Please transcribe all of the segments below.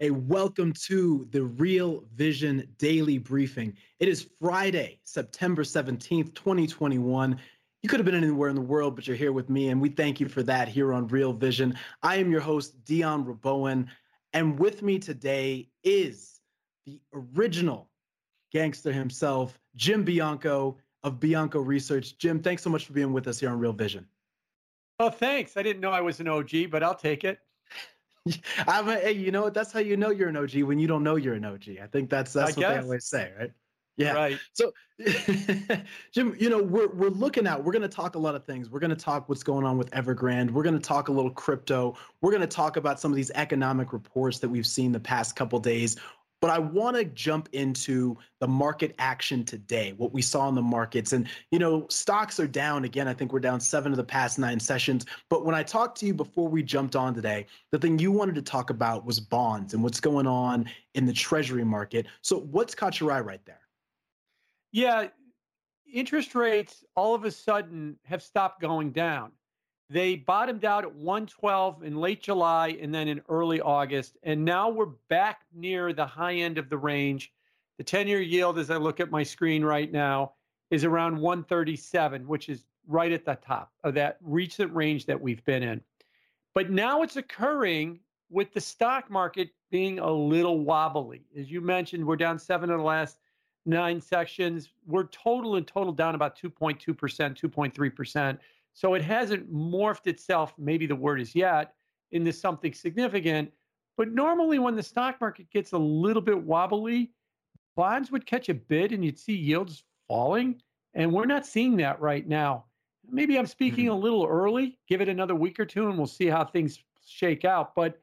Hey, welcome to the Real Vision Daily Briefing. It is Friday, September 17th, 2021. You could have been anywhere in the world, but you're here with me, and we thank you for that here on Real Vision. I am your host, Dion Rabouin, and with me today is the original gangster himself, Jim Bianco of Bianco Research. Jim, thanks so much for being with us here on Real Vision. Oh, thanks. I didn't know I was an OG, but I'll take it. I'm a, hey, you know what? That's how you know you're an OG when you don't know you're an OG. I think that's that's I what guess. they always say, right? Yeah. Right. So, Jim, you know, we're we're looking at. We're going to talk a lot of things. We're going to talk what's going on with Evergrande. We're going to talk a little crypto. We're going to talk about some of these economic reports that we've seen the past couple days. But I want to jump into the market action today, what we saw in the markets. And, you know, stocks are down again. I think we're down seven of the past nine sessions. But when I talked to you before we jumped on today, the thing you wanted to talk about was bonds and what's going on in the treasury market. So, what's caught your eye right there? Yeah, interest rates all of a sudden have stopped going down. They bottomed out at 112 in late July and then in early August. And now we're back near the high end of the range. The 10 year yield, as I look at my screen right now, is around 137, which is right at the top of that recent range that we've been in. But now it's occurring with the stock market being a little wobbly. As you mentioned, we're down seven of the last nine sections. We're total and total down about 2.2%, 2.3%. So it hasn't morphed itself, maybe the word is yet, into something significant. But normally, when the stock market gets a little bit wobbly, bonds would catch a bid and you'd see yields falling. And we're not seeing that right now. Maybe I'm speaking mm-hmm. a little early. Give it another week or two and we'll see how things shake out. But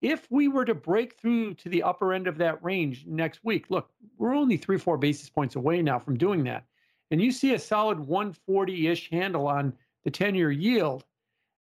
if we were to break through to the upper end of that range next week, look, we're only three, four basis points away now from doing that. And you see a solid 140 ish handle on the 10 year yield,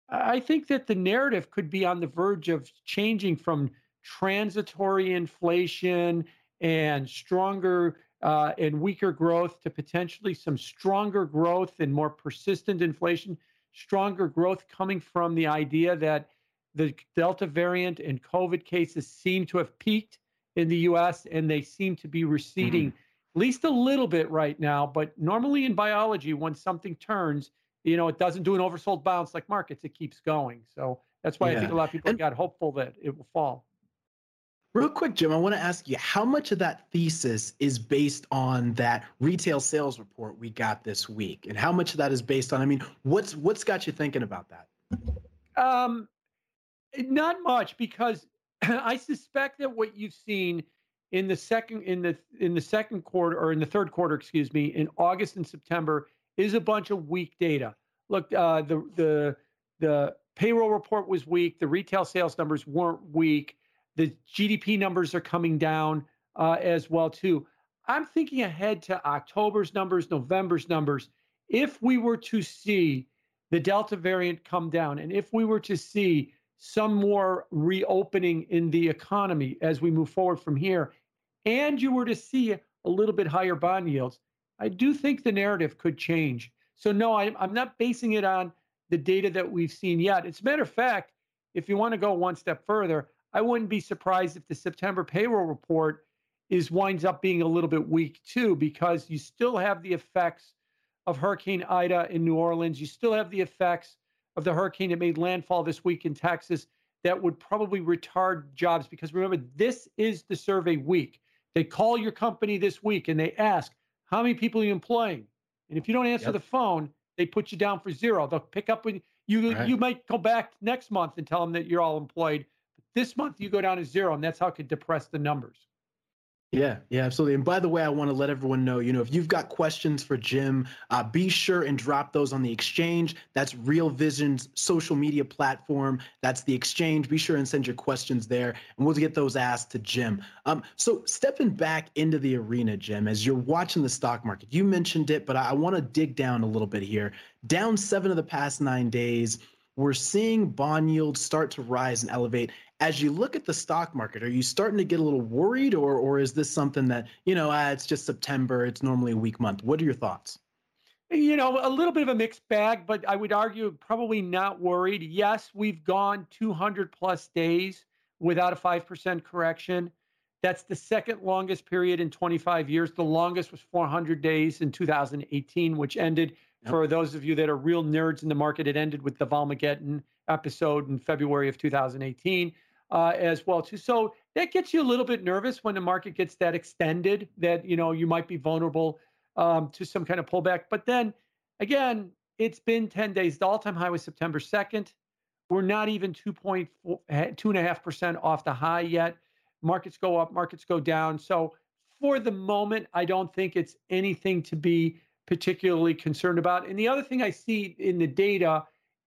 I think that the narrative could be on the verge of changing from transitory inflation and stronger uh, and weaker growth to potentially some stronger growth and more persistent inflation, stronger growth coming from the idea that the Delta variant and COVID cases seem to have peaked in the US and they seem to be receding mm-hmm. at least a little bit right now. But normally in biology, when something turns, you know, it doesn't do an oversold bounce like markets, it keeps going. So that's why yeah. I think a lot of people and, got hopeful that it will fall. Real quick, Jim, I want to ask you how much of that thesis is based on that retail sales report we got this week, and how much of that is based on? I mean, what's what's got you thinking about that? Um, not much, because I suspect that what you've seen in the second in the in the second quarter or in the third quarter, excuse me, in August and September is a bunch of weak data. Look, uh, the the the payroll report was weak. The retail sales numbers weren't weak. The GDP numbers are coming down uh, as well too. I'm thinking ahead to October's numbers, November's numbers. If we were to see the Delta variant come down, and if we were to see some more reopening in the economy as we move forward from here, and you were to see a little bit higher bond yields, I do think the narrative could change. So, no, I, I'm not basing it on the data that we've seen yet. As a matter of fact, if you want to go one step further, I wouldn't be surprised if the September payroll report is winds up being a little bit weak too, because you still have the effects of Hurricane Ida in New Orleans. You still have the effects of the hurricane that made landfall this week in Texas that would probably retard jobs. Because remember, this is the survey week. They call your company this week and they ask, how many people are you employing? And if you don't answer yep. the phone, they put you down for zero. They'll pick up with you. Right. You might go back next month and tell them that you're all employed. But this month you go down to zero, and that's how it could depress the numbers. Yeah, yeah, absolutely. And by the way, I want to let everyone know, you know, if you've got questions for Jim, uh, be sure and drop those on the exchange. That's Real Vision's social media platform. That's the exchange. Be sure and send your questions there, and we'll get those asked to Jim. Um, so stepping back into the arena, Jim, as you're watching the stock market, you mentioned it, but I, I want to dig down a little bit here. Down seven of the past nine days. We're seeing bond yields start to rise and elevate as you look at the stock market, are you starting to get a little worried, or or is this something that you know ah, it's just September? It's normally a weak month. What are your thoughts? You know, a little bit of a mixed bag, but I would argue probably not worried. Yes, we've gone 200 plus days without a 5% correction. That's the second longest period in 25 years. The longest was 400 days in 2018, which ended, yep. for those of you that are real nerds in the market, it ended with the Volmageddon episode in February of 2018 uh, as well too. So that gets you a little bit nervous when the market gets that extended that you know you might be vulnerable um, to some kind of pullback. But then again, it's been 10 days. The all-time high was September 2nd. We're not even 2.4, eh, two and a half percent off the high yet. Markets go up, markets go down. So for the moment, I don't think it's anything to be particularly concerned about. And the other thing I see in the data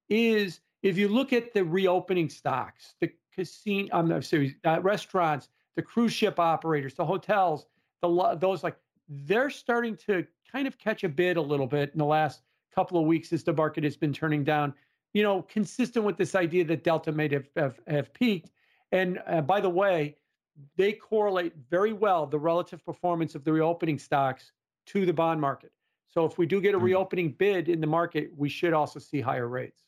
is if you look at the reopening stocks, the casino, I'm um, sorry, uh, restaurants, the cruise ship operators, the hotels, the those like they're starting to kind of catch a bid a little bit in the last couple of weeks as the market has been turning down. You know, consistent with this idea that Delta may have have, have peaked. And uh, by the way, they correlate very well the relative performance of the reopening stocks to the bond market. So if we do get a mm. reopening bid in the market, we should also see higher rates.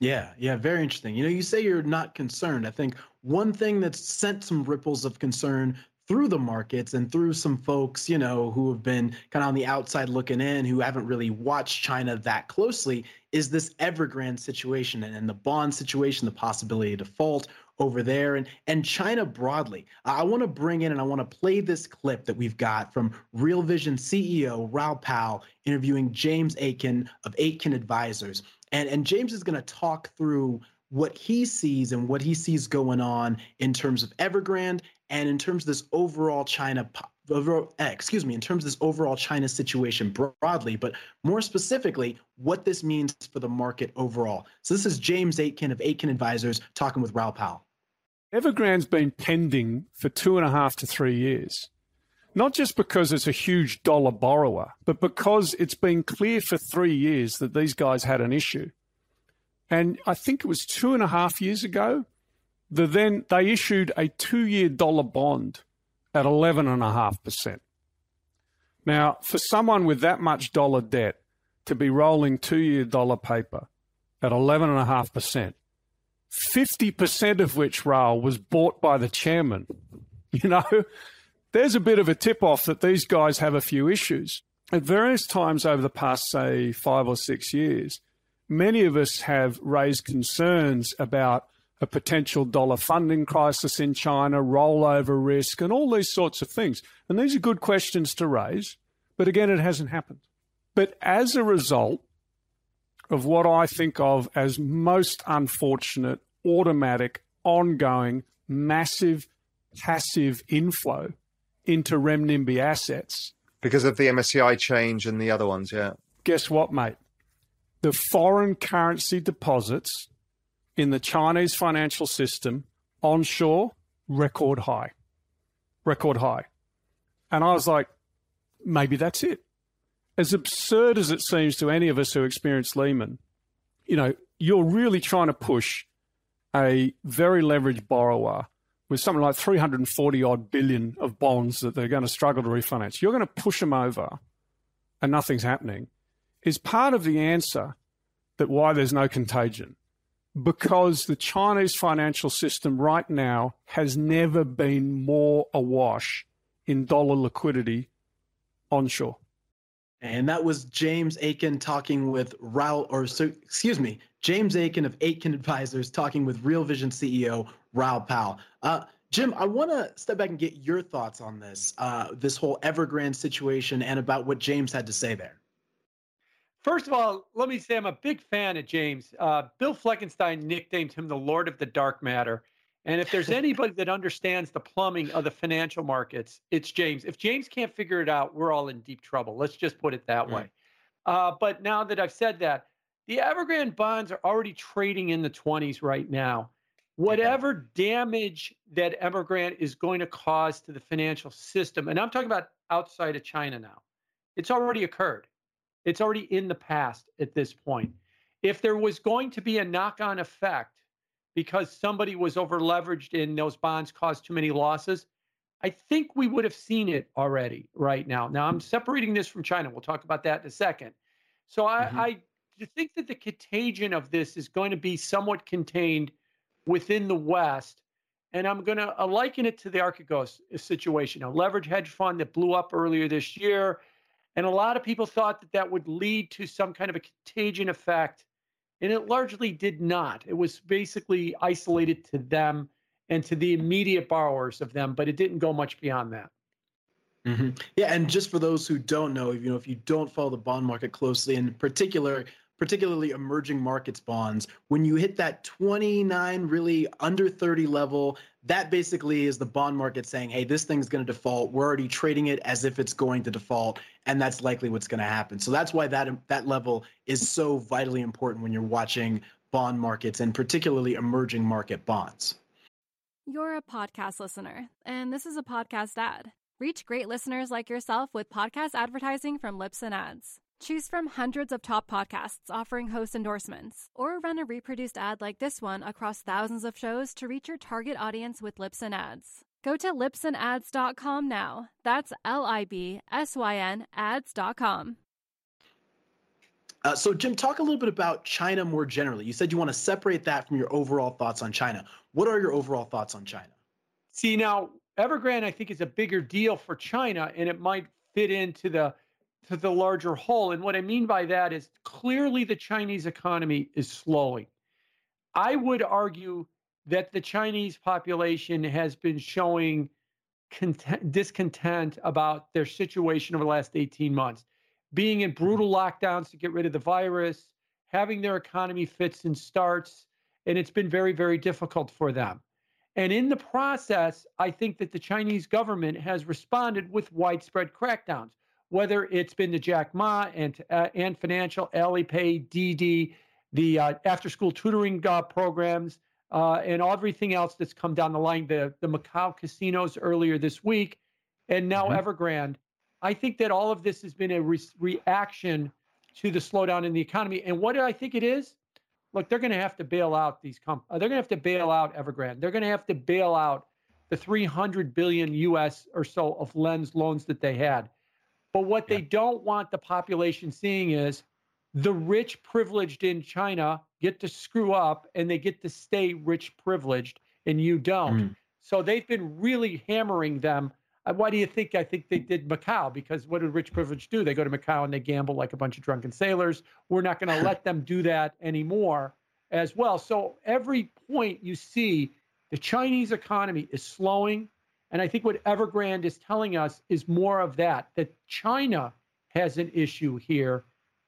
Yeah, yeah, very interesting. You know, you say you're not concerned. I think one thing that's sent some ripples of concern through the markets and through some folks, you know, who have been kind of on the outside looking in, who haven't really watched China that closely, is this Evergrande situation and, and the bond situation, the possibility of default over there, and and China broadly. I want to bring in and I want to play this clip that we've got from Real Vision CEO Raoul Pal interviewing James Aitken of Aitken Advisors. And and James is going to talk through what he sees and what he sees going on in terms of Evergrande and in terms of this overall China eh, excuse me, in terms of this overall China situation broadly, but more specifically, what this means for the market overall. So this is James Aitken of Aitken Advisors talking with Raoul Pal. Evergrande's been pending for two and a half to three years not just because it's a huge dollar borrower, but because it's been clear for three years that these guys had an issue. And I think it was two and a half years ago, the then they issued a two-year dollar bond at eleven and a half percent. Now, for someone with that much dollar debt to be rolling two-year dollar paper at eleven and a half percent, fifty percent of which Raoul was bought by the chairman, you know, there's a bit of a tip off that these guys have a few issues. At various times over the past, say, five or six years, many of us have raised concerns about a potential dollar funding crisis in China, rollover risk, and all these sorts of things. And these are good questions to raise, but again, it hasn't happened. But as a result of what I think of as most unfortunate, automatic, ongoing, massive, passive inflow into renminbi assets. Because of the MSCI change and the other ones, yeah. Guess what, mate? The foreign currency deposits in the Chinese financial system onshore, record high. Record high. And I was like, maybe that's it. As absurd as it seems to any of us who experienced Lehman, you know, you're really trying to push a very leveraged borrower with something like 340 odd billion of bonds that they're going to struggle to refinance, you're going to push them over and nothing's happening, is part of the answer that why there's no contagion. Because the Chinese financial system right now has never been more awash in dollar liquidity onshore. And that was James Aitken talking with Raoul, or so, excuse me, James Aitken of Aitken Advisors talking with Real Vision CEO Raoul Pal. Uh, Jim, I want to step back and get your thoughts on this, uh, this whole Evergrande situation, and about what James had to say there. First of all, let me say I'm a big fan of James. Uh, Bill Fleckenstein nicknamed him the Lord of the Dark Matter, And if there's anybody that understands the plumbing of the financial markets, it's James. If James can't figure it out, we're all in deep trouble. Let's just put it that way. Uh, but now that I've said that, the Evergrande bonds are already trading in the 20s right now. Whatever damage that Evergrande is going to cause to the financial system, and I'm talking about outside of China now, it's already occurred. It's already in the past at this point. If there was going to be a knock on effect because somebody was over leveraged and those bonds caused too many losses, I think we would have seen it already right now. Now, I'm separating this from China. We'll talk about that in a second. So I, mm-hmm. I think that the contagion of this is going to be somewhat contained within the West. And I'm going to liken it to the Archegos situation, a leverage hedge fund that blew up earlier this year. And a lot of people thought that that would lead to some kind of a contagion effect. And it largely did not. It was basically isolated to them and to the immediate borrowers of them, but it didn't go much beyond that. Mm-hmm. Yeah, and just for those who don't know, you know, if you don't follow the bond market closely, in particular, particularly emerging markets bonds, when you hit that 29, really under 30 level, that basically is the bond market saying, hey, this thing's going to default. We're already trading it as if it's going to default, and that's likely what's going to happen. So that's why that that level is so vitally important when you're watching bond markets and particularly emerging market bonds. You're a podcast listener, and this is a podcast ad. Reach great listeners like yourself with podcast advertising from Libsyn Ads. Choose from hundreds of top podcasts offering host endorsements, or run a reproduced ad like this one across thousands of shows to reach your target audience with Libsyn Ads. Go to libsynads.com now. That's L I B S Y N ads.com. Uh, so, Jim, talk a little bit about China more generally. You said you want to separate that from your overall thoughts on China. What are your overall thoughts on China? See, now Evergrande, I think, is a bigger deal for China, and it might fit into the to the larger whole. And what I mean by that is clearly the Chinese economy is slowing. I would argue that the Chinese population has been showing content, discontent about their situation over the last 18 months being in brutal lockdowns to get rid of the virus, having their economy fits and starts, and it's been very, very difficult for them. And in the process, I think that the Chinese government has responded with widespread crackdowns, whether it's been the Jack Ma and uh, Ant Financial, Alipay, DiDi, the uh, after-school tutoring uh, programs, uh, and everything else that's come down the line, the, the Macau casinos earlier this week, and now mm-hmm. Evergrande. I think that all of this has been a re- reaction to the slowdown in the economy. And what do I think it is? Look, they're going to have to bail out these companies. Uh, they're going to have to bail out Evergrande. They're going to have to bail out the 300 billion US or so of lens loans that they had. But what yeah. they don't want the population seeing is the rich privileged in China get to screw up and they get to stay rich privileged and you don't. Mm. So they've been really hammering them uh, why do you think I think they did Macau? Because what did rich privilege do? They go to Macau and they gamble like a bunch of drunken sailors. We're not going to let them do that anymore as well. So every point you see, the Chinese economy is slowing. And I think what Evergrande is telling us is more of that, that China has an issue here,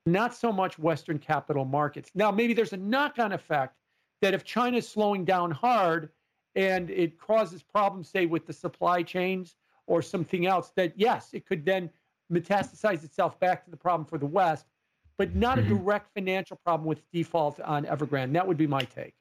not so much Western capital markets. Now, maybe there's a knock on effect that if China is slowing down hard and it causes problems, say, with the supply chains or something else that yes it could then metastasize itself back to the problem for the west but not mm-hmm. a direct financial problem with default on evergrande that would be my take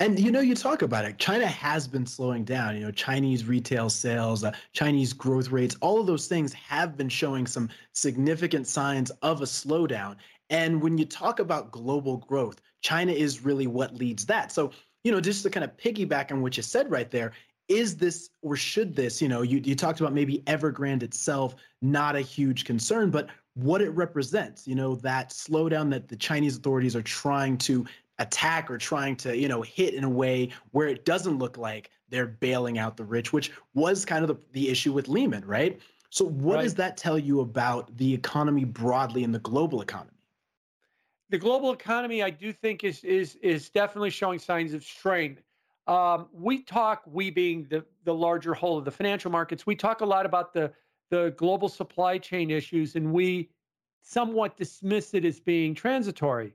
And you know, you talk about it. China has been slowing down. You know, Chinese retail sales, uh, Chinese growth rates, all of those things have been showing some significant signs of a slowdown. And when you talk about global growth, China is really what leads that. So, you know, just to kind of piggyback on what you said right there, is this or should this you know you, you talked about maybe evergrande itself not a huge concern but what it represents you know that slowdown that the chinese authorities are trying to attack or trying to you know hit in a way where it doesn't look like they're bailing out the rich which was kind of the, the issue with lehman right so what right. does that tell you about the economy broadly and the global economy the global economy i do think is is is definitely showing signs of strain um, we talk, we being the, the larger whole of the financial markets, we talk a lot about the, the global supply chain issues and we somewhat dismiss it as being transitory.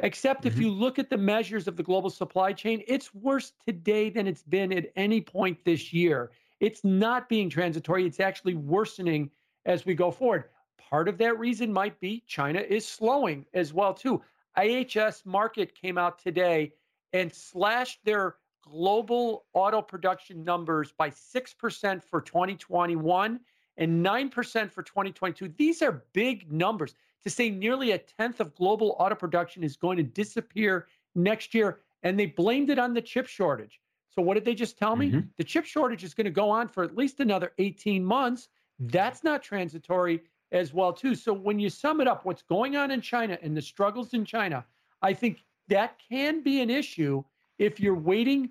Except mm-hmm. if you look at the measures of the global supply chain, it's worse today than it's been at any point this year. It's not being transitory, it's actually worsening as we go forward. Part of that reason might be China is slowing as well too. IHS Markit came out today and slashed their global auto production numbers by 6% for 2021 and 9% for 2022. These are big numbers. To say nearly a tenth of global auto production is going to disappear next year, and they blamed it on the chip shortage. So, what did they just tell me? Mm-hmm. The chip shortage is going to go on for at least another 18 months. That's not transitory as well, too. So, when you sum it up, what's going on in China and the struggles in China, I think that can be an issue if you're waiting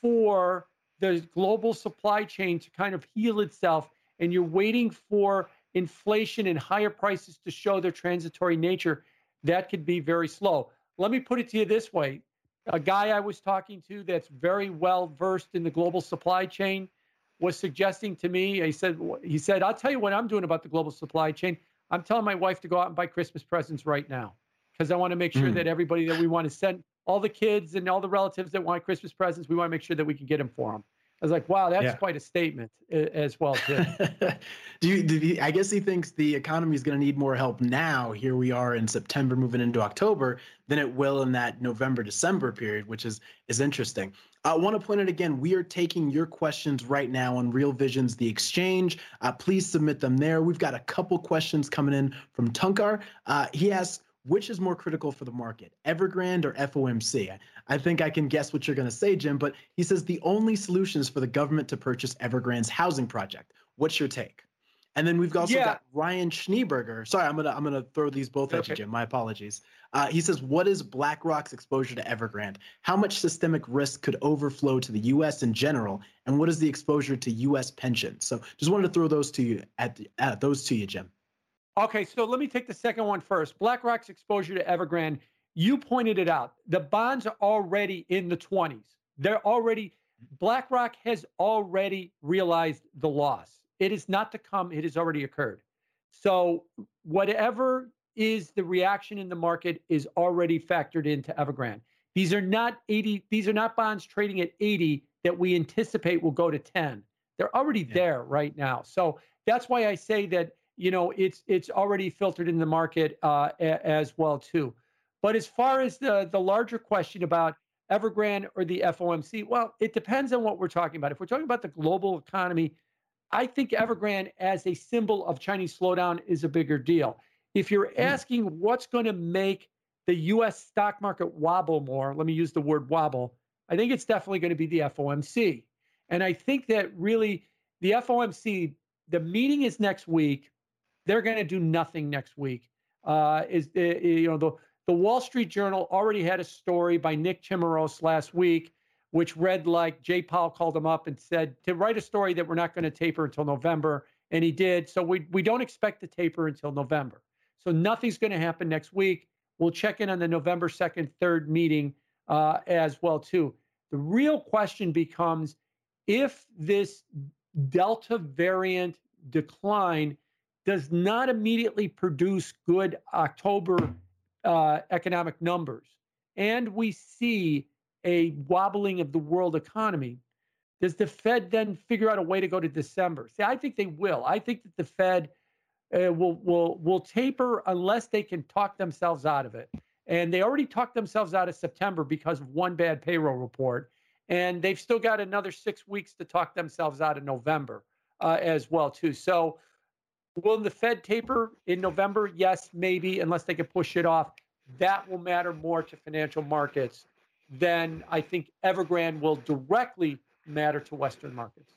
for the global supply chain to kind of heal itself and you're waiting for inflation and higher prices to show their transitory nature, that could be very slow. Let me put it to you this way a guy I was talking to that's very well versed in the global supply chain was suggesting to me, he said, he said, I'll tell you what I'm doing about the global supply chain. I'm telling my wife to go out and buy Christmas presents right now because I want to make sure mm. that everybody that we want to send, all the kids and all the relatives that want Christmas presents, we want to make sure that we can get them for them. I was like, wow, that's yeah. quite a statement as well, too. do, you, do you, I guess he thinks the economy is going to need more help now. Here we are in September, moving into October, than it will in that November December period, which is is interesting. I want to point out again, we are taking your questions right now on Real Visions, the exchange. Uh, please submit them there. We've got a couple questions coming in from Tunkar. Uh, he asks, which is more critical for the market, Evergrande or FOMC? I think I can guess what you're going to say, Jim, but he says the only solution is for the government to purchase Evergrande's housing project. What's your take? And then we've also yeah. got Ryan Schneeberger. Sorry, I'm gonna I'm gonna throw these both okay. at you, Jim. My apologies. Uh, he says, "What is BlackRock's exposure to Evergrande? How much systemic risk could overflow to the U.S. in general, and what is the exposure to U.S. pensions?" So, just wanted to throw those to you at, at those to you, Jim. Okay, so let me take the second one first. BlackRock's exposure to Evergrande, you pointed it out. The bonds are already in the 20s. They're already, BlackRock has already realized the loss. It is not to come, it has already occurred. So, whatever is the reaction in the market is already factored into Evergrande. These are not 80, these are not bonds trading at 80 that we anticipate will go to 10. They're already yeah. there right now. So, that's why I say that you know it's it's already filtered in the market uh, a, as well too. But as far as the the larger question about Evergrande or the FOMC, well, it depends on what we're talking about. If we're talking about the global economy, I think Evergrande as a symbol of Chinese slowdown is a bigger deal. If you're hmm. asking what's going to make the U.S. stock market wobble more, let me use the word wobble. I think it's definitely going to be the FOMC, and I think that really the FOMC. The meeting is next week. They're going to do nothing next week. Uh, is uh, you know the the Wall Street Journal already had a story by Nick Timiraos last week, which read like Jay Powell called him up and said to write a story that we're not going to taper until November, and he did. So we we don't expect to taper until November. So nothing's going to happen next week. We'll check in on the November second, third meeting uh, as well too. The real question becomes if this Delta variant decline does not immediately produce good October uh, economic numbers, and we see a wobbling of the world economy, does the Fed then figure out a way to go to December? See, I think they will. I think that the Fed uh, will will will taper unless they can talk themselves out of it. And they already talked themselves out of September because of one bad payroll report, and they've still got another six weeks to talk themselves out of November uh, as well too. So Will the Fed taper in November? Yes, maybe, unless they can push it off. That will matter more to financial markets than I think Evergrande will directly matter to Western markets.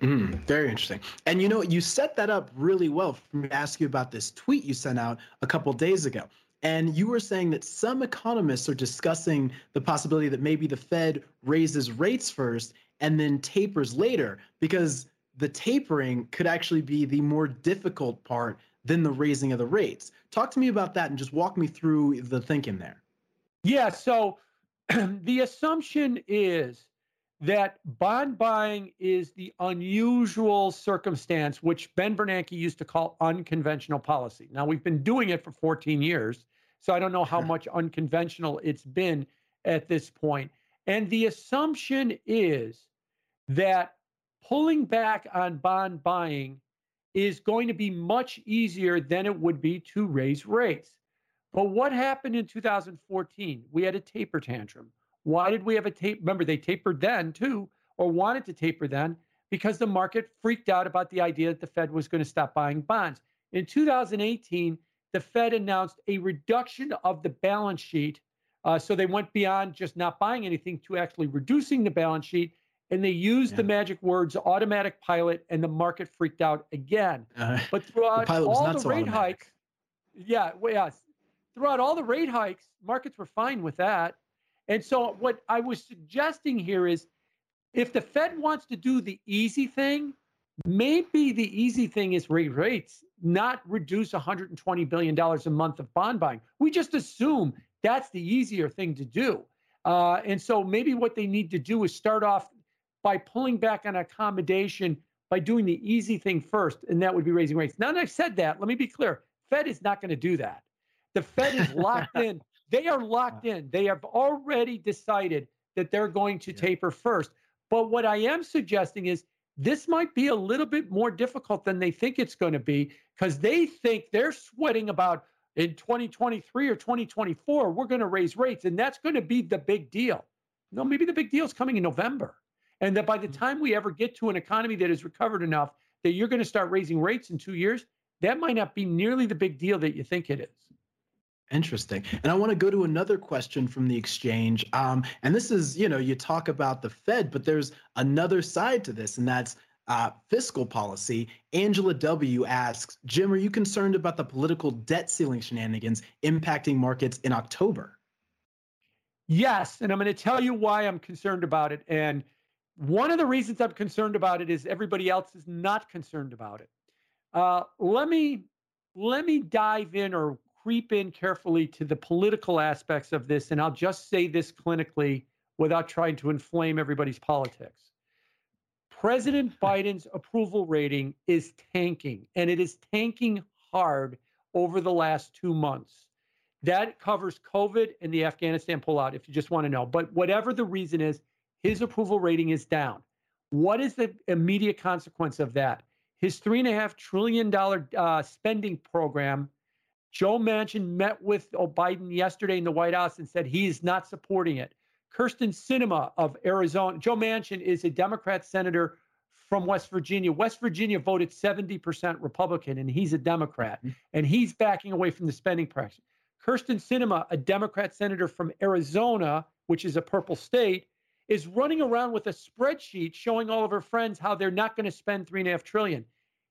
Mm, very interesting. And you know, you set that up really well for me to ask you about this tweet you sent out a couple days ago. And you were saying that some economists are discussing the possibility that maybe the Fed raises rates first and then tapers later because the tapering could actually be the more difficult part than the raising of the rates. Talk to me about that and just walk me through the thinking there. Yeah. So the assumption is that bond buying is the unusual circumstance which Ben Bernanke used to call unconventional policy. Now, we've been doing it for 14 years. So I don't know how much unconventional it's been at this point. And the assumption is that pulling back on bond buying is going to be much easier than it would be to raise rates. But what happened in 2014? We had a taper tantrum. Why did we have a tape? Remember, they tapered then too, or wanted to taper then because the market freaked out about the idea that the Fed was going to stop buying bonds. In 2018, the Fed announced a reduction of the balance sheet. Uh, so they went beyond just not buying anything to actually reducing the balance sheet. And they used yeah. the magic words automatic pilot, and the market freaked out again. Uh, but throughout the all the so rate automatic. hikes, yeah, well, yeah, throughout all the rate hikes, markets were fine with that. And so what I was suggesting here is if the Fed wants to do the easy thing, maybe the easy thing is rate rates, not reduce $120 billion a month of bond buying. We just assume that's the easier thing to do. Uh, and so maybe what they need to do is start off by pulling back on accommodation by doing the easy thing first, and that would be raising rates. Now that I've said that, let me be clear Fed is not going to do that. The Fed is locked in. They are locked in. They have already decided that they're going to yeah. taper first. But what I am suggesting is this might be a little bit more difficult than they think it's going to be because they think they're sweating about in 2023 or 2024, we're going to raise rates. And that's going to be the big deal. No, maybe the big deal is coming in November. And that by the mm. time we ever get to an economy that is recovered enough that you're going to start raising rates in two years, that might not be nearly the big deal that you think it is. Interesting. And I want to go to another question from the exchange. Um, and this is, you know, you talk about the Fed, but there's another side to this, and that's uh, fiscal policy. Angela W asks Jim, are you concerned about the political debt ceiling shenanigans impacting markets in October? Yes. And I'm going to tell you why I'm concerned about it. And one of the reasons I'm concerned about it is everybody else is not concerned about it. Uh, let me let me dive in or creep in carefully to the political aspects of this, and I'll just say this clinically without trying to inflame everybody's politics. President Biden's approval rating is tanking, and it is tanking hard over the last two months. That covers COVID and the Afghanistan pullout, if you just want to know. But whatever the reason is, his approval rating is down. What is the immediate consequence of that? His $3.5 trillion uh, spending program Joe Manchin met with Biden yesterday in the White House and said he is not supporting it. Kyrsten Sinema of Arizona, Joe Manchin is a Democrat senator from West Virginia. West Virginia voted 70% Republican, and he's a Democrat, mm-hmm. and he's backing away from the spending pressure. Kyrsten Sinema, a Democrat senator from Arizona, which is a purple state, is running around with a spreadsheet showing all of her friends how they're not going to spend three and a half trillion.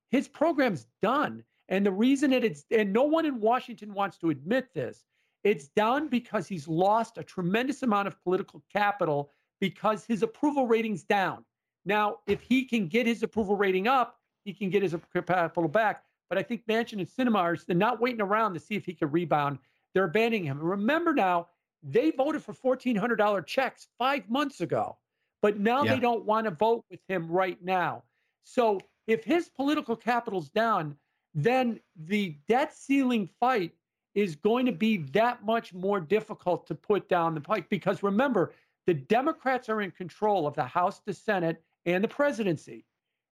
His program's done. And the reason that it's, and no one in Washington wants to admit this, it's down because he's lost a tremendous amount of political capital because his approval rating's down. Now, if he can get his approval rating up, he can get his capital back. But I think Manchin and Sinema are they're not waiting around to see if he can rebound. They're abandoning him. Remember now, they voted for $1,400 checks five months ago, but now yeah. they don't want to vote with him right now. So if his political capital's down, then the debt ceiling fight is going to be that much more difficult to put down the pike because remember, the Democrats are in control of the House, the Senate, and the presidency.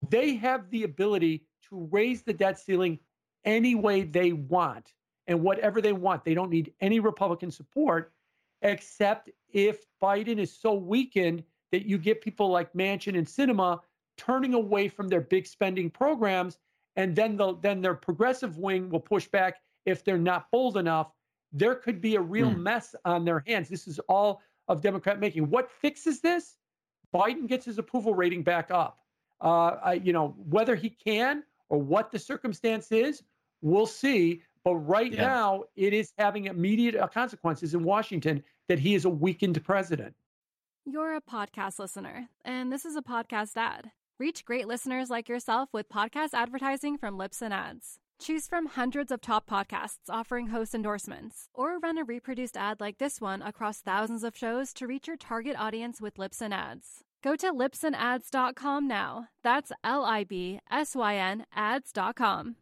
They have the ability to raise the debt ceiling any way they want and whatever they want. They don't need any Republican support, except if Biden is so weakened that you get people like Manchin and Sinema turning away from their big spending programs and then the then their progressive wing will push back if they're not bold enough. There could be a real mm. mess on their hands. This is all of Democrat making. What fixes this? Biden gets his approval rating back up. Uh, I, you know whether he can or what the circumstance is, we'll see. But right yeah. now, it is having immediate uh, consequences in Washington that he is a weakened president. You're a podcast listener, and this is a podcast ad. Reach great listeners like yourself with podcast advertising from Libsyn Ads. Choose from hundreds of top podcasts offering host endorsements, or run a reproduced ad like this one across thousands of shows to reach your target audience with Libsyn Ads. Go to libsynads.com now. That's L I B S Y N ads.com.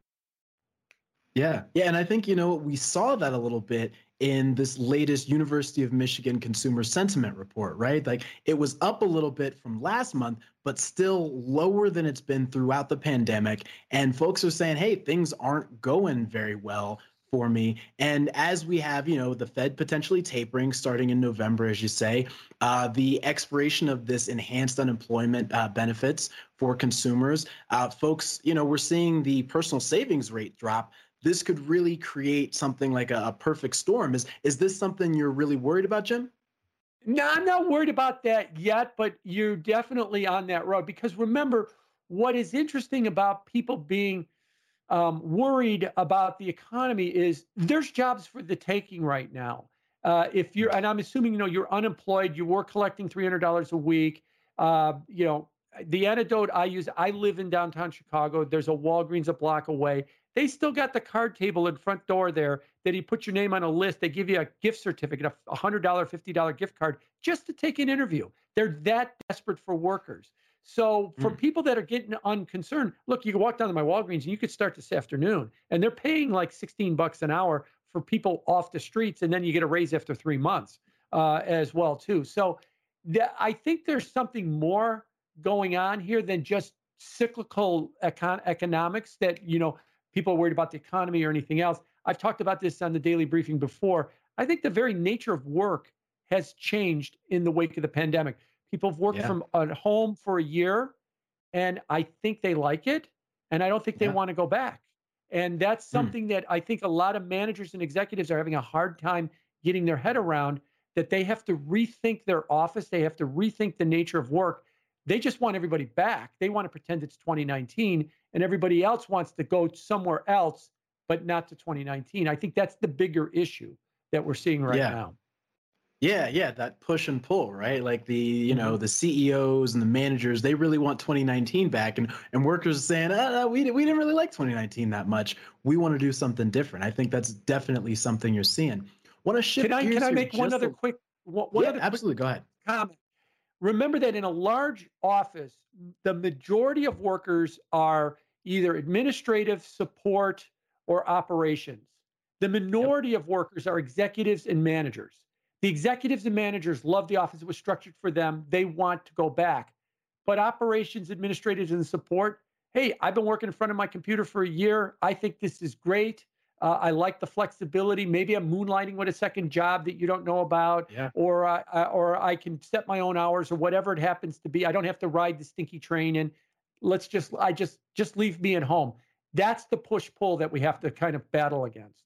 Yeah. Yeah. And I think, you know, we saw that a little bit in this latest University of Michigan consumer sentiment report, right? Like it was up a little bit from last month, but still lower than it's been throughout the pandemic. And folks are saying, hey, things aren't going very well for me. And as we have, you know, the Fed potentially tapering starting in November, as you say, uh, the expiration of this enhanced unemployment uh, benefits for consumers, uh, folks, you know, we're seeing the personal savings rate drop. This could really create something like a, a perfect storm. Is is this something you're really worried about, Jim? No, I'm not worried about that yet, but you're definitely on that road because remember, what is interesting about people being um, worried about the economy is there's jobs for the taking right now. Uh, if you're, and I'm assuming you know you're unemployed, you were collecting three hundred dollars a week. Uh, you know, the antidote I use. I live in downtown Chicago. There's a Walgreens a block away. They still got the card table in front door there that you put your name on a list. They give you a gift certificate, a hundred dollar, fifty dollar gift card, just to take an interview. They're that desperate for workers. So for mm. people that are getting unconcerned, look, you can walk down to my Walgreens and you could start this afternoon, and they're paying like 16 bucks an hour for people off the streets, and then you get a raise after three months uh, as well too. So th- I think there's something more going on here than just cyclical econ- economics that you know people are worried about the economy or anything else. I've talked about this on the daily briefing before. I think the very nature of work has changed in the wake of the pandemic. People have worked yeah. from at home for a year, and I think they like it, and I don't think they yeah. want to go back. And that's hmm. something that I think a lot of managers and executives are having a hard time getting their head around. That they have to rethink their office, they have to rethink the nature of work. They just want everybody back. They want to pretend it's 2019, and everybody else wants to go somewhere else, but not to 2019. I think that's the bigger issue that we're seeing right yeah. now. Yeah, yeah, that push and pull, right? Like the, you know, mm-hmm. the CEOs and the managers, they really want 2019 back, and and workers are saying, oh, we we didn't really like 2019 that much. We want to do something different. I think that's definitely something you're seeing. Want to shift? Can I can I make one other a, quick one, one yeah, other absolutely. Go ahead. Comment. Remember that in a large office, the majority of workers are either administrative support or operations. The minority yep. of workers are executives and managers. The executives and managers love the office. It was structured for them. They want to go back. But operations administrators and support, hey, I've been working in front of my computer for a year. I think this is great. Uh, I like the flexibility. Maybe I'm moonlighting with a second job that you don't know about, yeah. or uh, or I can set my own hours or whatever it happens to be. I don't have to ride the stinky train, and let's just I just just leave me at home. That's the push pull that we have to kind of battle against.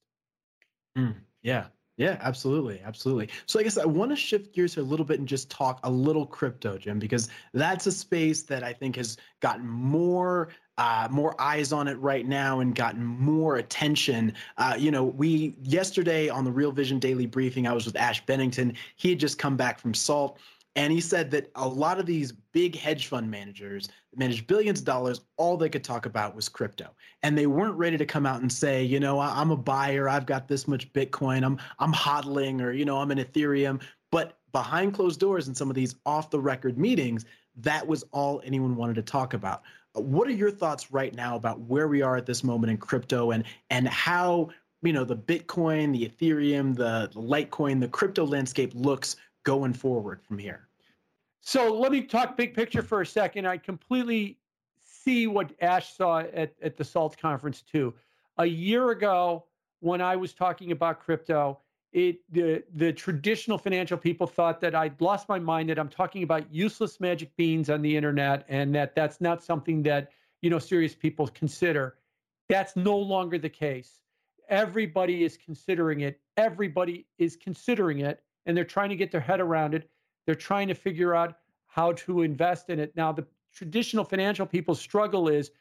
Mm, yeah, yeah, absolutely. Absolutely. So I guess I want to shift gears a little bit and just talk a little crypto, Jim, because that's a space that I think has gotten more uh, more eyes on it right now and gotten more attention. Uh, you know, we yesterday on the Real Vision Daily Briefing, I was with Ash Bennington. He had just come back from SALT. And he said that a lot of these big hedge fund managers that manage billions of dollars, all they could talk about was crypto. And they weren't ready to come out and say, you know, I'm a buyer, I've got this much Bitcoin, I'm I'm hodling, or you know, I'm in Ethereum. But behind closed doors in some of these off the record meetings, that was all anyone wanted to talk about. What are your thoughts right now about where we are at this moment in crypto and and how you know the Bitcoin, the Ethereum, the, the Litecoin, the crypto landscape looks going forward from here? So let me talk big picture for a second. I completely see what Ash saw at, at the SALT conference too. A year ago, when I was talking about crypto, it the the traditional financial people thought that I'd lost my mind that I'm talking about useless magic beans on the internet and that that's not something that you know serious people consider. That's no longer the case. Everybody is considering it. Everybody is considering it and they're trying to get their head around it. They're trying to figure out how to invest in it. Now, the traditional financial people's struggle is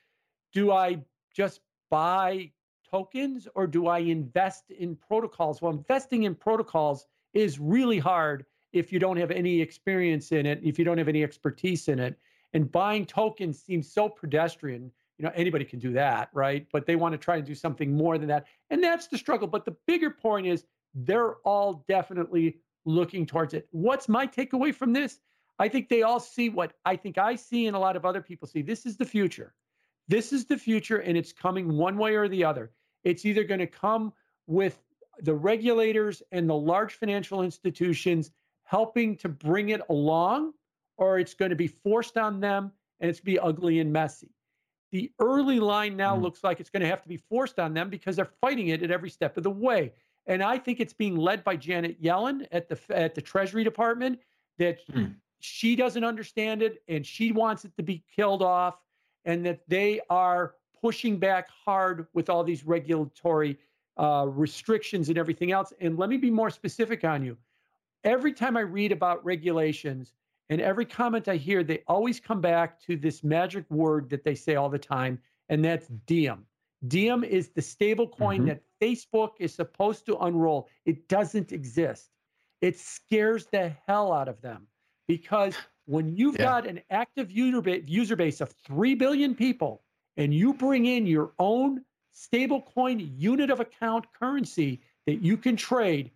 do I just buy tokens or do I invest in protocols? Well, investing in protocols is really hard if you don't have any experience in it, if you don't have any expertise in it. And buying tokens seems so pedestrian. You know, anybody can do that, right? But they want to try and do something more than that. And that's the struggle. But the bigger point is they're all definitely looking towards it. What's my takeaway from this? I think they all see what I think I see and a lot of other people see. This is the future. This is the future, and it's coming one way or the other. It's either going to come with the regulators and the large financial institutions helping to bring it along, or it's going to be forced on them and it's going to be ugly and messy. The early line now mm. looks like it's going to have to be forced on them because they're fighting it at every step of the way. And I think it's being led by Janet Yellen at the at the Treasury Department that mm. she doesn't understand it and she wants it to be killed off and that they are pushing back hard with all these regulatory uh, restrictions and everything else. And let me be more specific on you. Every time I read about regulations and every comment I hear, they always come back to this magic word that they say all the time, and that's Diem. Diem is the stable coin mm-hmm. that Facebook is supposed to unroll. It doesn't exist. It scares the hell out of them because when you've yeah. got an active user base, user base of 3 billion people and you bring in your own stablecoin unit of account currency that you can trade,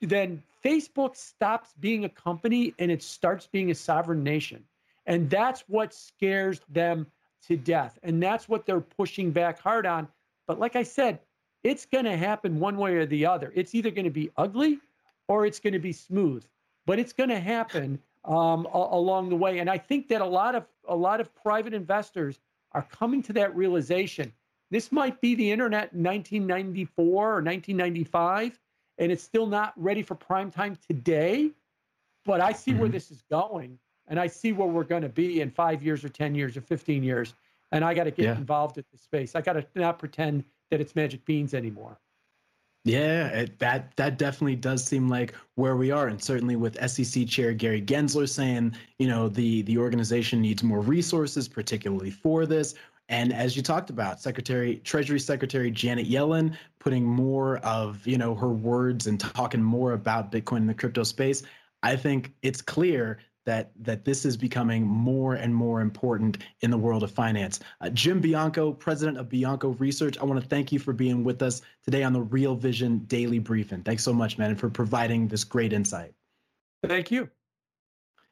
then Facebook stops being a company and it starts being a sovereign nation. And that's what scares them to death. And that's what they're pushing back hard on. But like I said, it's going to happen one way or the other. It's either going to be ugly or it's going to be smooth, but it's going to happen um, a- along the way. And I think that a lot of a lot of private investors are coming to that realization. This might be the internet in 1994 or 1995, and it's still not ready for prime time today. But I see mm-hmm. where this is going, and I see where we're going to be in five years or 10 years or 15 years. And I got to get yeah. involved in this space. I got to not pretend that it's magic beans anymore. Yeah, it, that that definitely does seem like where we are, and certainly with SEC Chair Gary Gensler saying, you know, the the organization needs more resources, particularly for this. And as you talked about, Secretary Treasury Secretary Janet Yellen putting more of you know her words and talking more about Bitcoin in the crypto space. I think it's clear that that this is becoming more and more important in the world of finance. Uh, Jim Bianco, president of Bianco Research, I want to thank you for being with us today on the Real Vision Daily Briefing. Thanks so much, man, and for providing this great insight. Thank you.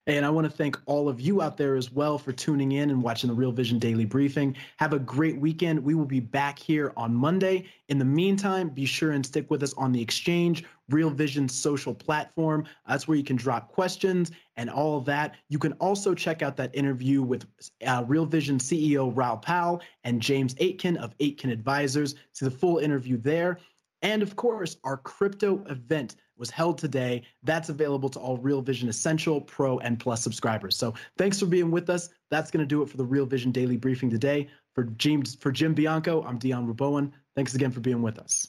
And I want to thank all of you out there as well for tuning in and watching the Real Vision Daily Briefing. Have a great weekend. We will be back here on Monday. In the meantime, be sure and stick with us on the exchange, Real Vision social platform. That's where you can drop questions and all of that. You can also check out that interview with uh, Real Vision CEO Raoul Pal and James Aitken of Aitken Advisors. See the full interview there. And of course, our crypto event was held today. That's available to all Real Vision Essential, Pro, and Plus subscribers. So thanks for being with us. That's going to do it for the Real Vision Daily Briefing today. For James, for Jim Bianco, I'm Dion Rabouin. Thanks again for being with us.